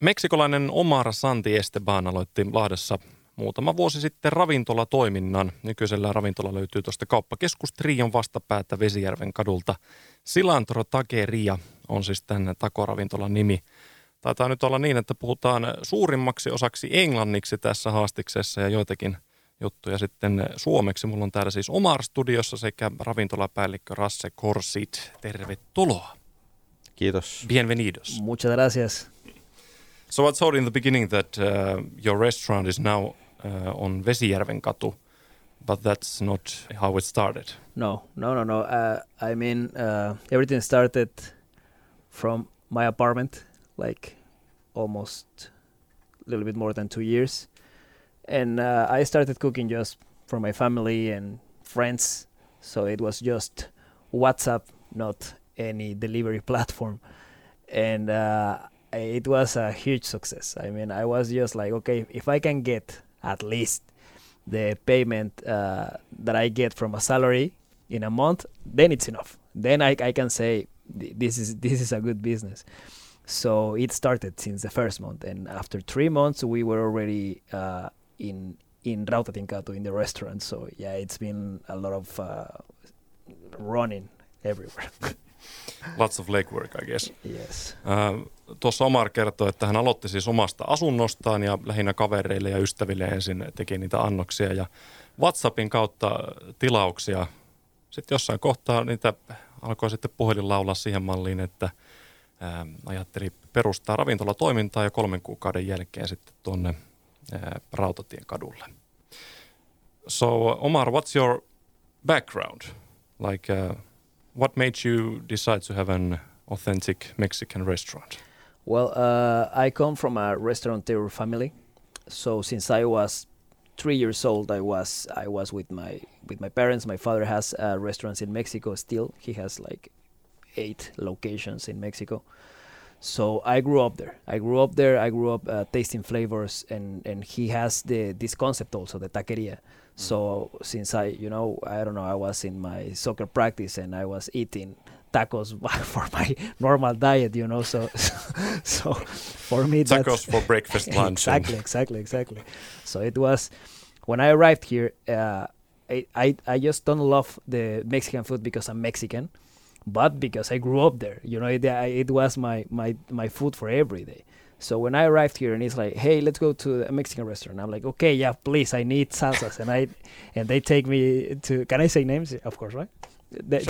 Meksikolainen Omar Santi Esteban aloitti Lahdessa muutama vuosi sitten ravintolatoiminnan. Nykyisellä ravintola löytyy tuosta kauppakeskus Trion vastapäätä Vesijärven kadulta. Silantro Takeria on siis tämän takoravintolan nimi. Taitaa nyt olla niin, että puhutaan suurimmaksi osaksi englanniksi tässä haastiksessa ja joitakin juttuja sitten suomeksi. Mulla on täällä siis Omar Studiossa sekä ravintolapäällikkö Rasse Korsit. Tervetuloa. Kiitos. Bienvenidos. Muchas gracias. So I told in the beginning that uh, your restaurant is now uh, on Vesijärven katu, but that's not how it started. No, no, no, no. Uh, I mean, uh, everything started from my apartment, like almost a little bit more than two years, and uh, I started cooking just for my family and friends. So it was just WhatsApp, not any delivery platform, and uh, it was a huge success. I mean, I was just like, okay, if I can get at least the payment uh, that I get from a salary in a month, then it's enough. Then I, I can say this is this is a good business. So it started since the first month, and after three months, we were already uh, in in Rautatienkatu in the restaurant. So yeah, it's been a lot of uh, running everywhere. Lots of legwork, I guess. yes. Uh, tuossa Omar kertoi, että hän aloitti siis omasta asunnostaan ja lähinnä kavereille ja ystäville ensin teki niitä annoksia ja WhatsAppin kautta tilauksia. Sitten jossain kohtaa niitä alkoi sitten puhelin laulaa siihen malliin, että ää, ajatteli perustaa ravintolatoimintaa ja kolmen kuukauden jälkeen sitten tuonne Rautatien kadulle. So Omar, what's your background? Like, uh, what made you decide to have an authentic Mexican restaurant? Well, uh, I come from a restaurateur family, so since I was three years old, I was I was with my with my parents. My father has uh, restaurants in Mexico still. He has like eight locations in Mexico. So I grew up there. I grew up there. I grew up uh, tasting flavors, and and he has the this concept also the taqueria. So since I, you know, I don't know, I was in my soccer practice and I was eating tacos for my normal diet, you know. So, so for me, Tacos for breakfast, lunch. and- exactly, exactly, exactly. So it was when I arrived here. Uh, I, I I just don't love the Mexican food because I'm Mexican, but because I grew up there. You know, it, I, it was my my my food for every day. So when I arrived here and it's like, hey, let's go to a Mexican restaurant. I'm like, okay, yeah, please, I need salsas, and I and they take me to. Can I say names? Of course, right? They-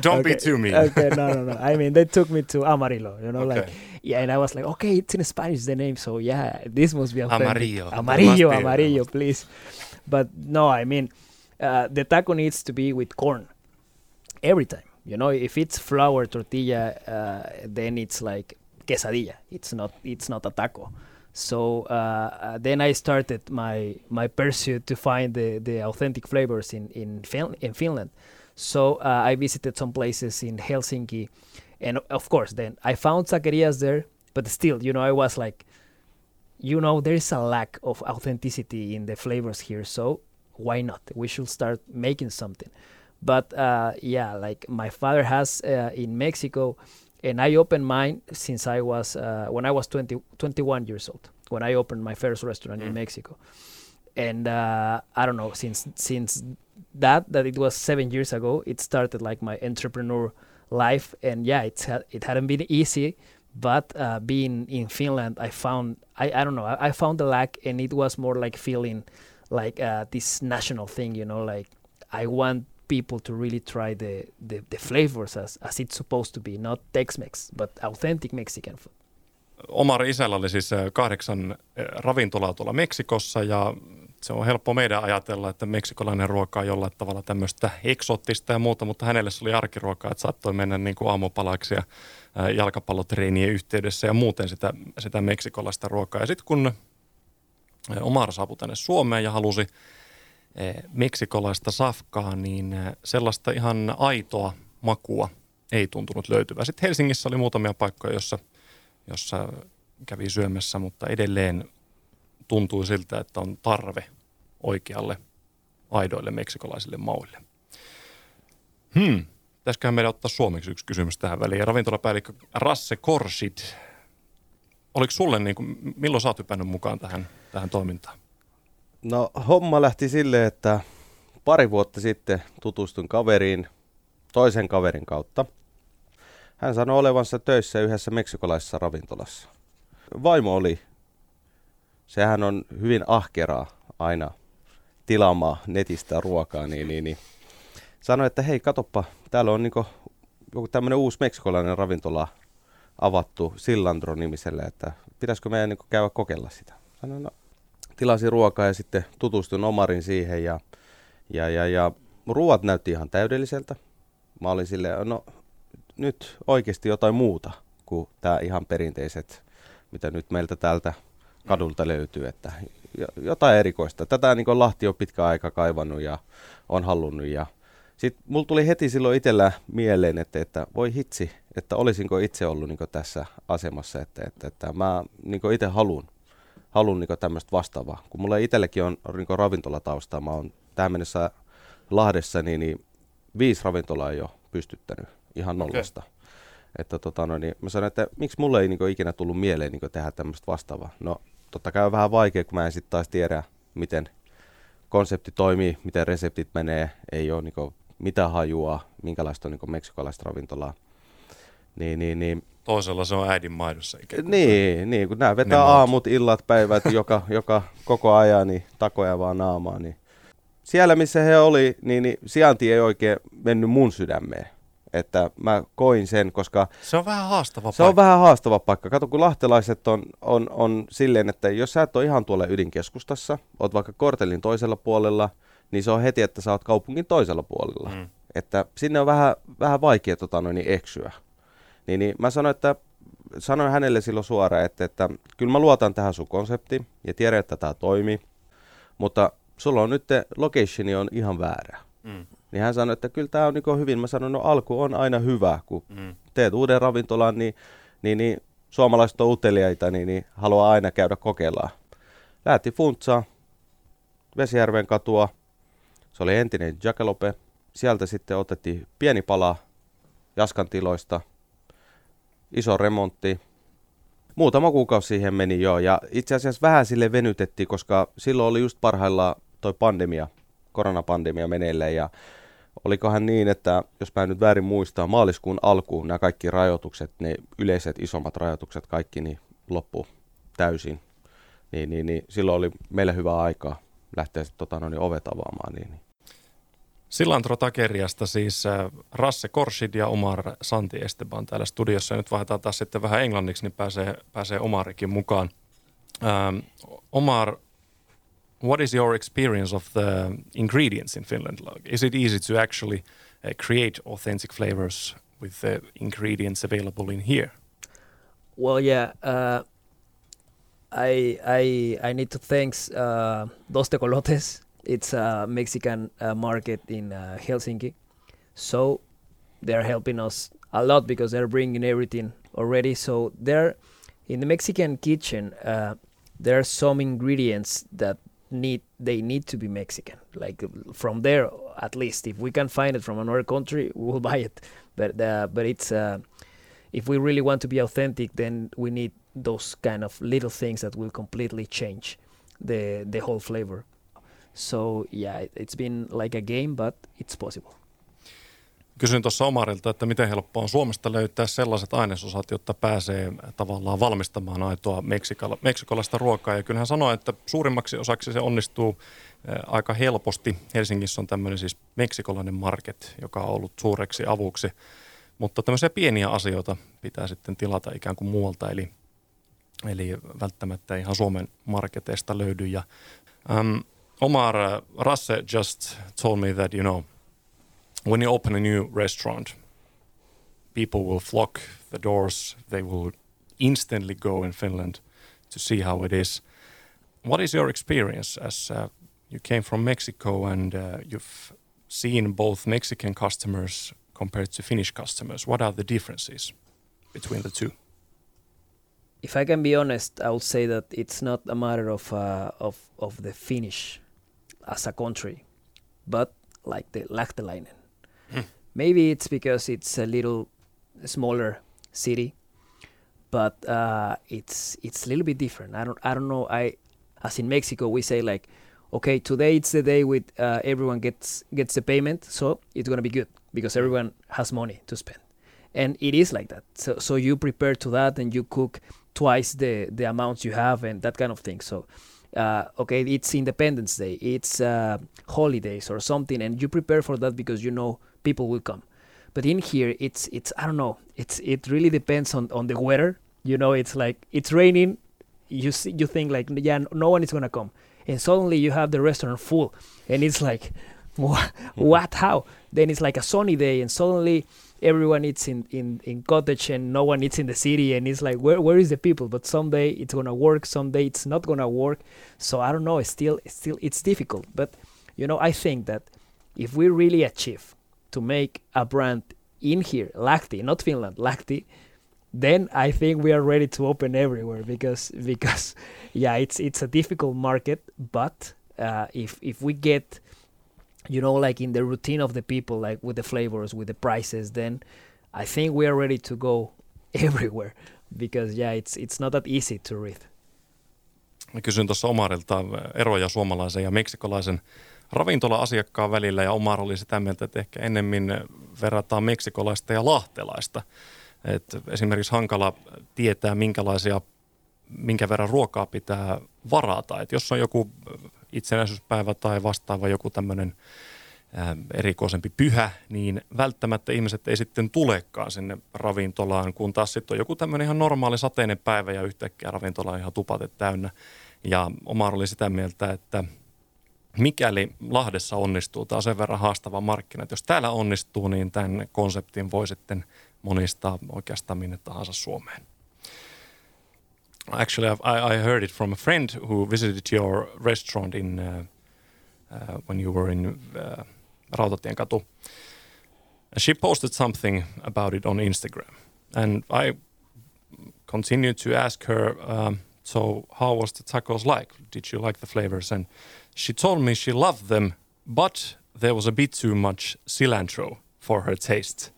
Don't be too mean. Okay, no, no, no. I mean, they took me to Amarillo. You know, like yeah, and I was like, okay, it's in Spanish the name, so yeah, this must be authentic. Amarillo. Amarillo, be- amarillo, please. But no, I mean, uh, the taco needs to be with corn every time. You know, if it's flour tortilla, uh, then it's like quesadilla. It's not. It's not a taco. So uh, uh, then I started my my pursuit to find the, the authentic flavors in in, fin- in Finland. So uh, I visited some places in Helsinki, and of course, then I found taquerias there. But still, you know, I was like, you know, there is a lack of authenticity in the flavors here. So why not? We should start making something. But uh, yeah, like my father has uh, in Mexico, and I opened mine since I was uh, when I was 20, 21 years old when I opened my first restaurant in Mm. Mexico, and uh, I don't know since since that that it was seven years ago. It started like my entrepreneur life, and yeah, it's ha- it hadn't been easy. But uh, being in Finland, I found I, I don't know I, I found the lack, and it was more like feeling like uh, this national thing, you know, like I want people to really try the, the, the flavors as, as it's supposed to be, not Tex-Mex, but authentic Mexican food. Omar isällä oli siis äh, kahdeksan äh, ravintolaa tuolla Meksikossa ja se on helppo meidän ajatella, että meksikolainen ruoka on jollain tavalla tämmöistä eksoottista ja muuta, mutta hänelle se oli arkiruokaa, että saattoi mennä niin kuin aamupalaiksi ja jalkapallotreenien yhteydessä ja muuten sitä, sitä meksikolaista ruokaa. Ja sitten kun Omar saapui tänne Suomeen ja halusi meksikolaista safkaa, niin sellaista ihan aitoa makua ei tuntunut löytyvää. Sitten Helsingissä oli muutamia paikkoja, jossa jossa kävi syömässä, mutta edelleen tuntui siltä, että on tarve oikealle aidoille meksikolaisille mauille. Hmm. Pitäisiköhän meidän ottaa suomeksi yksi kysymys tähän väliin. Ravintolapäällikkö Rasse Korsit, oliko sulle, niin kuin, milloin sä oot hypännyt mukaan tähän, tähän toimintaan? No homma lähti sille, että pari vuotta sitten tutustuin kaveriin toisen kaverin kautta. Hän sanoi olevansa töissä yhdessä meksikolaisessa ravintolassa. Vaimo oli. Sehän on hyvin ahkeraa aina tilaamaan netistä ruokaa, niin, niin, niin. sanoi, että hei, katoppa, täällä on niinku joku tämmöinen uusi meksikolainen ravintola avattu Sillandro-nimiselle, että pitäisikö meidän niinku käydä kokeilla sitä. Sanoin, no, tilasin ruokaa ja sitten tutustuin Omarin siihen ja, ja, ja, ja ruoat näytti ihan täydelliseltä. Mä olin silleen, no nyt oikeasti jotain muuta kuin tämä ihan perinteiset, mitä nyt meiltä täältä kadulta löytyy, että jotain erikoista. Tätä niin Lahti on pitkä aika kaivannut ja on halunnut ja sitten mulla tuli heti silloin itsellä mieleen, että, että voi hitsi, että olisinko itse ollut niin tässä asemassa, että, että, että mä niin itse haluan halun niin tämmöistä vastaavaa. Kun mulla itsellekin on niin ravintolataustaa, mä oon tähän mennessä Lahdessa, niin, niin viisi ravintolaa jo pystyttänyt ihan nollasta. Okay. Että tota, no, niin mä sanoin, että miksi mulle ei niin ikinä tullut mieleen niin tehdä tämmöistä vastaavaa. No totta kai on vähän vaikea, kun mä en sitten taas tiedä, miten konsepti toimii, miten reseptit menee, ei ole niin mitä hajua, minkälaista on niin meksikolaista ravintolaa. Niin, niin, niin. Toisella se on äidin maidossa. Niin, niin, kun nämä vetää aamut, illat, päivät, joka, joka koko ajan niin takoja vaan naamaa. Niin. Siellä, missä he oli, niin, niin sijainti ei oikein mennyt mun sydämeen että mä koin sen, koska... Se on vähän haastava Se paikka. on vähän haastava paikka. Kato, kun lahtelaiset on, on, on silleen, että jos sä et ole ihan tuolla ydinkeskustassa, oot vaikka kortelin toisella puolella, niin se on heti, että sä oot kaupungin toisella puolella. Mm. Että sinne on vähän, vähän vaikea tota, noin, niin eksyä. Niin, niin mä sanoin, että sanoin hänelle silloin suoraan, että, että kyllä mä luotan tähän sun konseptiin ja tiedän, että tämä toimii, mutta sulla on nyt, locationi on ihan väärä. Mm. Niin hän sanoi, että kyllä tämä on niin hyvin. Mä sanoin, no alku on aina hyvä, kun mm. teet uuden ravintolan, niin, niin, niin suomalaiset on uteliaita, niin, niin haluaa aina käydä kokeillaan. Lähti Funtsaa, Vesijärven katua, se oli entinen Jackalope. Sieltä sitten otettiin pieni pala Jaskan tiloista, iso remontti. Muutama kuukausi siihen meni jo ja itse asiassa vähän sille venytettiin, koska silloin oli just parhaillaan toi pandemia, koronapandemia meneillään ja olikohan niin, että jos mä en nyt väärin muistaa, maaliskuun alkuun nämä kaikki rajoitukset, ne yleiset isommat rajoitukset, kaikki niin loppu täysin. Niin, niin, niin silloin oli meille hyvä aikaa lähteä tota, no, niin ovet avaamaan. Niin, niin. Silantro Takeriasta siis äh, Rasse Korsid ja Omar Santi Esteban täällä studiossa. Ja nyt vaihdetaan taas sitten vähän englanniksi, niin pääsee, pääsee Omarikin mukaan. Ähm, Omar, what is your experience of the ingredients in Finland? Like, is it easy to actually uh, create authentic flavors with the ingredients available in here? Well, yeah. Uh, I I I need to thanks uh, Dos Tecolotes It's a Mexican uh, market in uh, Helsinki. So they're helping us a lot because they're bringing everything already. So there, in the Mexican kitchen, uh, there are some ingredients that need they need to be Mexican. Like from there, at least if we can find it from another country, we'll buy it. But uh, but it's uh, if we really want to be authentic, then we need those kind of little things that will completely change the the whole flavor. So yeah, it's been like a game, but it's possible. Kysyin tuossa Omarilta, että miten helppoa on Suomesta löytää sellaiset ainesosat, jotta pääsee tavallaan valmistamaan aitoa meksikala, meksikolaista ruokaa. Ja kyllä hän sanoi, että suurimmaksi osaksi se onnistuu aika helposti. Helsingissä on tämmöinen siis meksikolainen market, joka on ollut suureksi avuksi. Mutta tämmöisiä pieniä asioita pitää sitten tilata ikään kuin muualta, eli, eli välttämättä ihan Suomen marketeista löydy. Ja, äm, Omar Rasse just told me that, you know, when you open a new restaurant, people will flock the doors. They will instantly go in Finland to see how it is. What is your experience as uh, you came from Mexico and uh, you've seen both Mexican customers compared to Finnish customers? What are the differences between the two? If I can be honest, I would say that it's not a matter of uh, of of the Finnish as a country, but like the Lahtelainen. Maybe it's because it's a little smaller city, but uh, it's it's a little bit different. I don't I don't know. I as in Mexico we say like, okay, today it's the day with uh, everyone gets gets the payment, so it's gonna be good because everyone has money to spend, and it is like that. So so you prepare to that and you cook twice the the amounts you have and that kind of thing. So. Uh, okay, it's Independence Day, it's uh, holidays or something, and you prepare for that because you know people will come. But in here, it's it's I don't know. It's it really depends on on the weather. You know, it's like it's raining. You see, you think like yeah, no one is gonna come, and suddenly you have the restaurant full, and it's like, what? Mm-hmm. what? How? Then it's like a sunny day, and suddenly everyone eats in, in, in cottage and no one eats in the city and it's like where where is the people but someday it's gonna work someday it's not gonna work so i don't know it's still it's still it's difficult but you know i think that if we really achieve to make a brand in here Lahti not finland Lahti then i think we are ready to open everywhere because because yeah it's it's a difficult market but uh, if if we get you know like in the routine of the people like with the flavors with the prices then i think we are ready to go everywhere because yeah it's it's not that easy to read. Mä kysyn tuossa Omarilta eroja suomalaisen ja meksikolaisen ravintola-asiakkaan välillä ja Omar oli sitä mieltä, että ehkä ennemmin verrataan meksikolaista ja lahtelaista. Et esimerkiksi hankala tietää, minkälaisia, minkä verran ruokaa pitää varata. Et jos on joku itsenäisyyspäivä tai vastaava joku tämmöinen erikoisempi pyhä, niin välttämättä ihmiset ei sitten tulekaan sinne ravintolaan, kun taas sitten on joku tämmöinen ihan normaali sateinen päivä ja yhtäkkiä ravintola on ihan tupate täynnä. Ja Omar oli sitä mieltä, että mikäli Lahdessa onnistuu, tämä on sen verran haastava markkina, että jos täällä onnistuu, niin tämän konseptin voi sitten monistaa oikeastaan minne tahansa Suomeen. Actually, I, I heard it from a friend who visited your restaurant in uh, uh, when you were in uh, Rautatienkatu. She posted something about it on Instagram, and I continued to ask her, um, "So, how was the tacos like? Did you like the flavors?" And she told me she loved them, but there was a bit too much cilantro for her taste.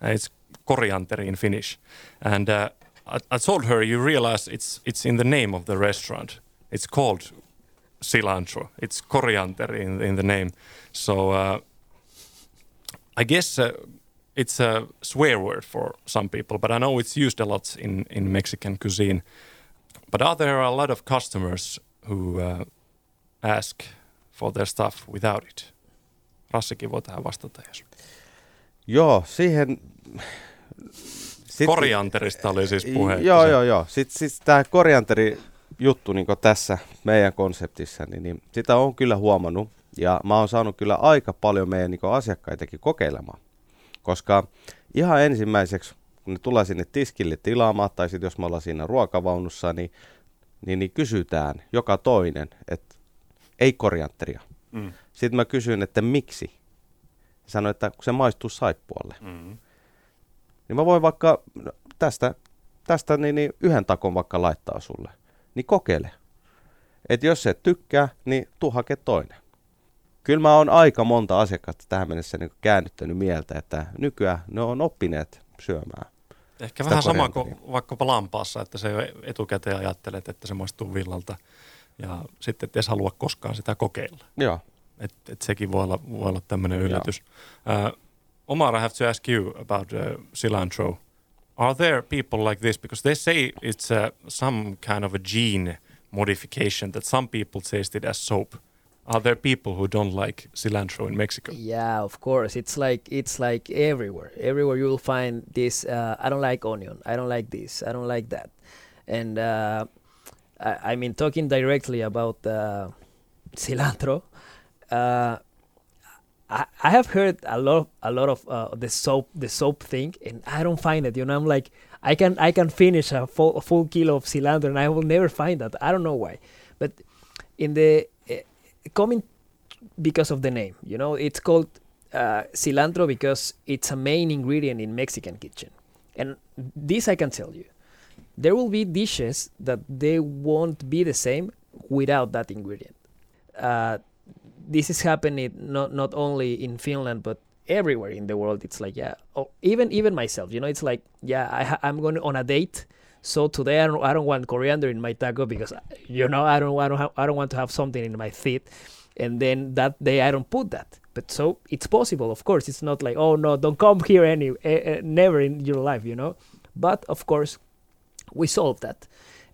And it's coriander in Finnish, and uh, I, I told her, "You realize it's it's in the name of the restaurant. It's called cilantro. It's coriander in in the name. So uh, I guess uh, it's a swear word for some people, but I know it's used a lot in in Mexican cuisine. But are there a lot of customers who uh, ask for their stuff without it? Rassikin voi tähän vastata, jos. Joo, siihen... Sit, Korianterista oli siis puhe. Joo, joo, joo. Sitten sit tämä korianteri juttu niin tässä meidän konseptissa, niin, niin sitä on kyllä huomannut. Ja mä oon saanut kyllä aika paljon meidän niin asiakkaitakin kokeilemaan. Koska ihan ensimmäiseksi, kun ne tulee sinne tiskille tilaamaan, tai sitten jos me ollaan siinä ruokavaunussa, niin, niin, niin kysytään joka toinen, että ei korianteria. Mm. Sitten mä kysyn, että miksi. Sanoin, että kun se maistuu saippualle. Mm. Niin mä voin vaikka tästä, tästä niin, niin yhden takon vaikka laittaa sulle niin kokeile. Et jos et tykkää, niin tuu hake toinen. Kyllä mä oon aika monta asiakasta tähän mennessä niin käännyttänyt mieltä, että nykyään ne on oppineet syömään. Ehkä vähän sama kuin vaikkapa lampaassa, että se jo etukäteen ajattelet, että se maistuu villalta ja sitten et edes halua koskaan sitä kokeilla. Joo. Et, et sekin voi olla, voi olla tämmöinen yllätys. Uh, Omar, I have to ask you about uh, cilantro. are there people like this because they say it's uh, some kind of a gene modification that some people taste it as soap are there people who don't like cilantro in mexico. Yeah of course. It's like it's like everywhere. Everywhere you'll find this uh, i don't like onion. I don't like this. I don't like that. And uh, I, I, mean talking directly about uh, cilantro uh, I, I have heard a lot a lot of uh, the soap the soap thing and I don't find it you know? I'm like I can I can finish a full, a full kilo of cilantro and I will never find that. I don't know why. But in the coming because of the name you know? It's called uh, cilantro because it's a main ingredient in Mexican kitchen. And this I can tell you. There will be dishes that they won't be the same without that ingredient. Uh, this is happening not not only in Finland but everywhere in the world. It's like yeah, oh, even even myself, you know, it's like yeah, I I'm going on a date, So today I don't, I don't want coriander in my taco because you know I don't I don't have, I don't want to have something in my teeth, and then that day I don't put that. But so it's possible, of course. It's not like oh no, don't come here any uh, never in your life, you know. But of course, we solved that,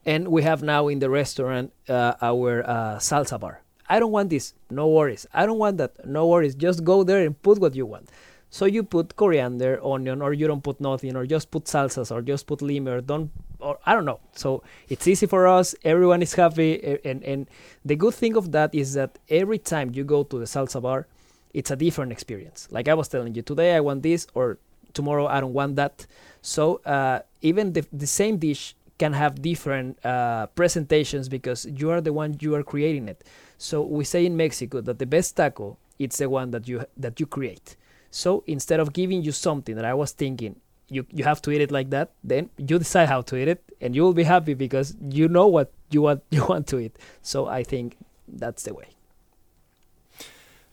and we have now in the restaurant uh, our uh, salsa bar. I don't want this, no worries. I don't want that, no worries. Just go there and put what you want. So you put coriander, onion, or you don't put nothing, or just put salsas, or just put lime, or don't, or I don't know. So it's easy for us. Everyone is happy, and and the good thing of that is that every time you go to the salsa bar, it's a different experience. Like I was telling you, today I want this, or tomorrow I don't want that. So uh, even the, the same dish can have different uh, presentations because you are the one you are creating it. So we say in Mexico that the best taco it's the one that you that you create. So instead of giving you something that I was thinking you you have to eat it like that, then you decide how to eat it, and you will be happy because you know what you want you want to eat. So I think that's the way.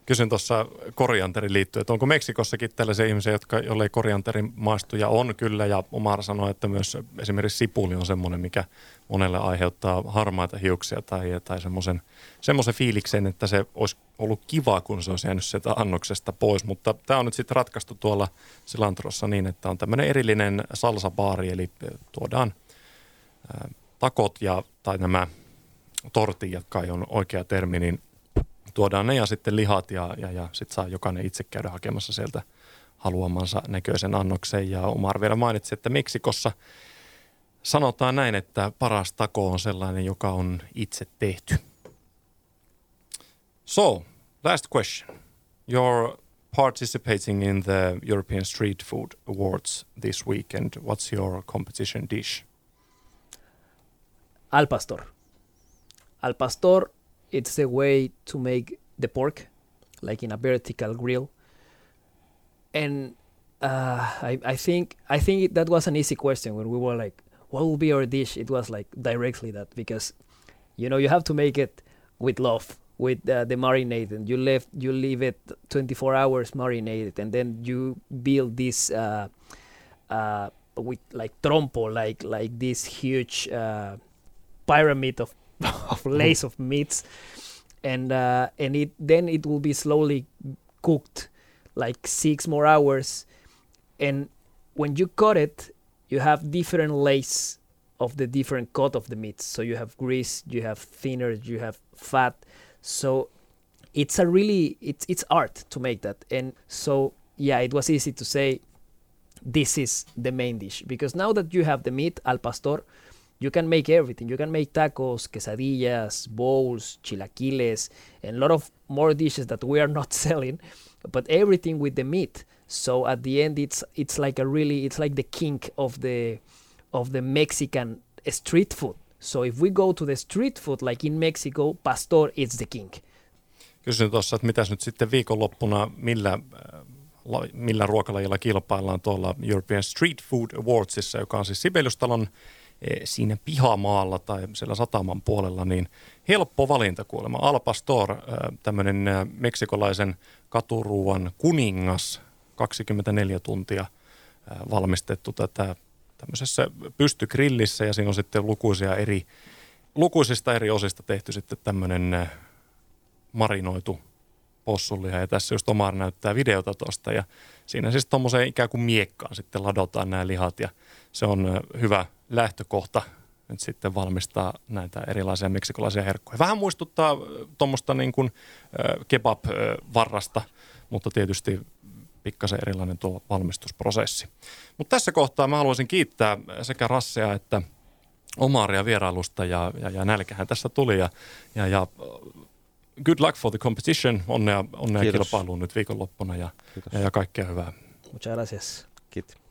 Kysyn tuossa korianterin liittyen, että onko Meksikossakin tällaisia ihmisiä, jotka, jolle ei korianterin maistu, ja on kyllä, ja Omar sanoi, että myös esimerkiksi sipuli on semmoinen, mikä monelle aiheuttaa harmaita hiuksia tai, tai semmoisen, semmoisen fiiliksen, että se olisi ollut kiva, kun se olisi jäänyt sieltä annoksesta pois, mutta tämä on nyt sitten ratkaistu tuolla Silantrossa niin, että on tämmöinen erillinen salsabaari, eli tuodaan ää, takot ja, tai nämä tortillat, kai on oikea termi, niin tuodaan ne ja sitten lihat ja, ja, ja sitten saa jokainen itse käydä hakemassa sieltä haluamansa näköisen annoksen. Ja Omar vielä mainitsi, että Meksikossa sanotaan näin, että paras tako on sellainen, joka on itse tehty. So, last question. You're participating in the European Street Food Awards this weekend. What's your competition dish? Al pastor. Al pastor it's a way to make the pork like in a vertical grill. And uh, I, I think I think that was an easy question when we were like what will be our dish? It was like directly that because you know you have to make it with love with uh, the marinade and you leave you leave it 24 hours marinated and then you build this uh, uh, with like trompo like like this huge uh, pyramid of of lace of meats, and uh, and it then it will be slowly cooked like six more hours, and when you cut it, you have different layers of the different cut of the meats. So you have grease, you have thinner, you have fat. So it's a really it's it's art to make that, and so yeah, it was easy to say this is the main dish because now that you have the meat al pastor you can make everything. You can make tacos, quesadillas, bowls, chilaquiles, and a lot of more dishes that we are not selling, but everything with the meat. So at the end, it's it's like a really it's like the king of the of the Mexican street food. So if we go to the street food like in Mexico, pastor is the king. Kysyn tuossa, että mitäs nyt sitten viikonloppuna, millä, äh, millä ruokalajilla kilpaillaan tuolla European Street Food Awardsissa, joka on siis Sibeliustalon siinä pihamaalla tai siellä sataman puolella, niin helppo valinta kuulemma. Al Pastor, eh, tämmöinen eh, meksikolaisen katuruuan kuningas, 24 tuntia valmistettu tätä tämmöisessä pystykrillissä ja siinä on sitten lukuisia eri, lukuisista eri osista tehty sitten tämmöinen marinoitu possulia ja tässä just Omar näyttää videota tuosta ja siinä siis tuommoiseen ikään kuin miekkaan sitten ladotaan nämä lihat ja se on hyvä lähtökohta nyt sitten valmistaa näitä erilaisia meksikolaisia herkkuja. Vähän muistuttaa tuommoista niin kuin kebab-varrasta, mutta tietysti pikkasen erilainen tuo valmistusprosessi. Mutta tässä kohtaa mä haluaisin kiittää sekä Rassea että Omaria vierailusta ja, ja, ja nälkähän tässä tuli ja, ja, ja good luck for the competition. Onnea, onnea kilpailuun nyt viikonloppuna ja, ja, ja kaikkea hyvää. Muchas gracias. Kiitos.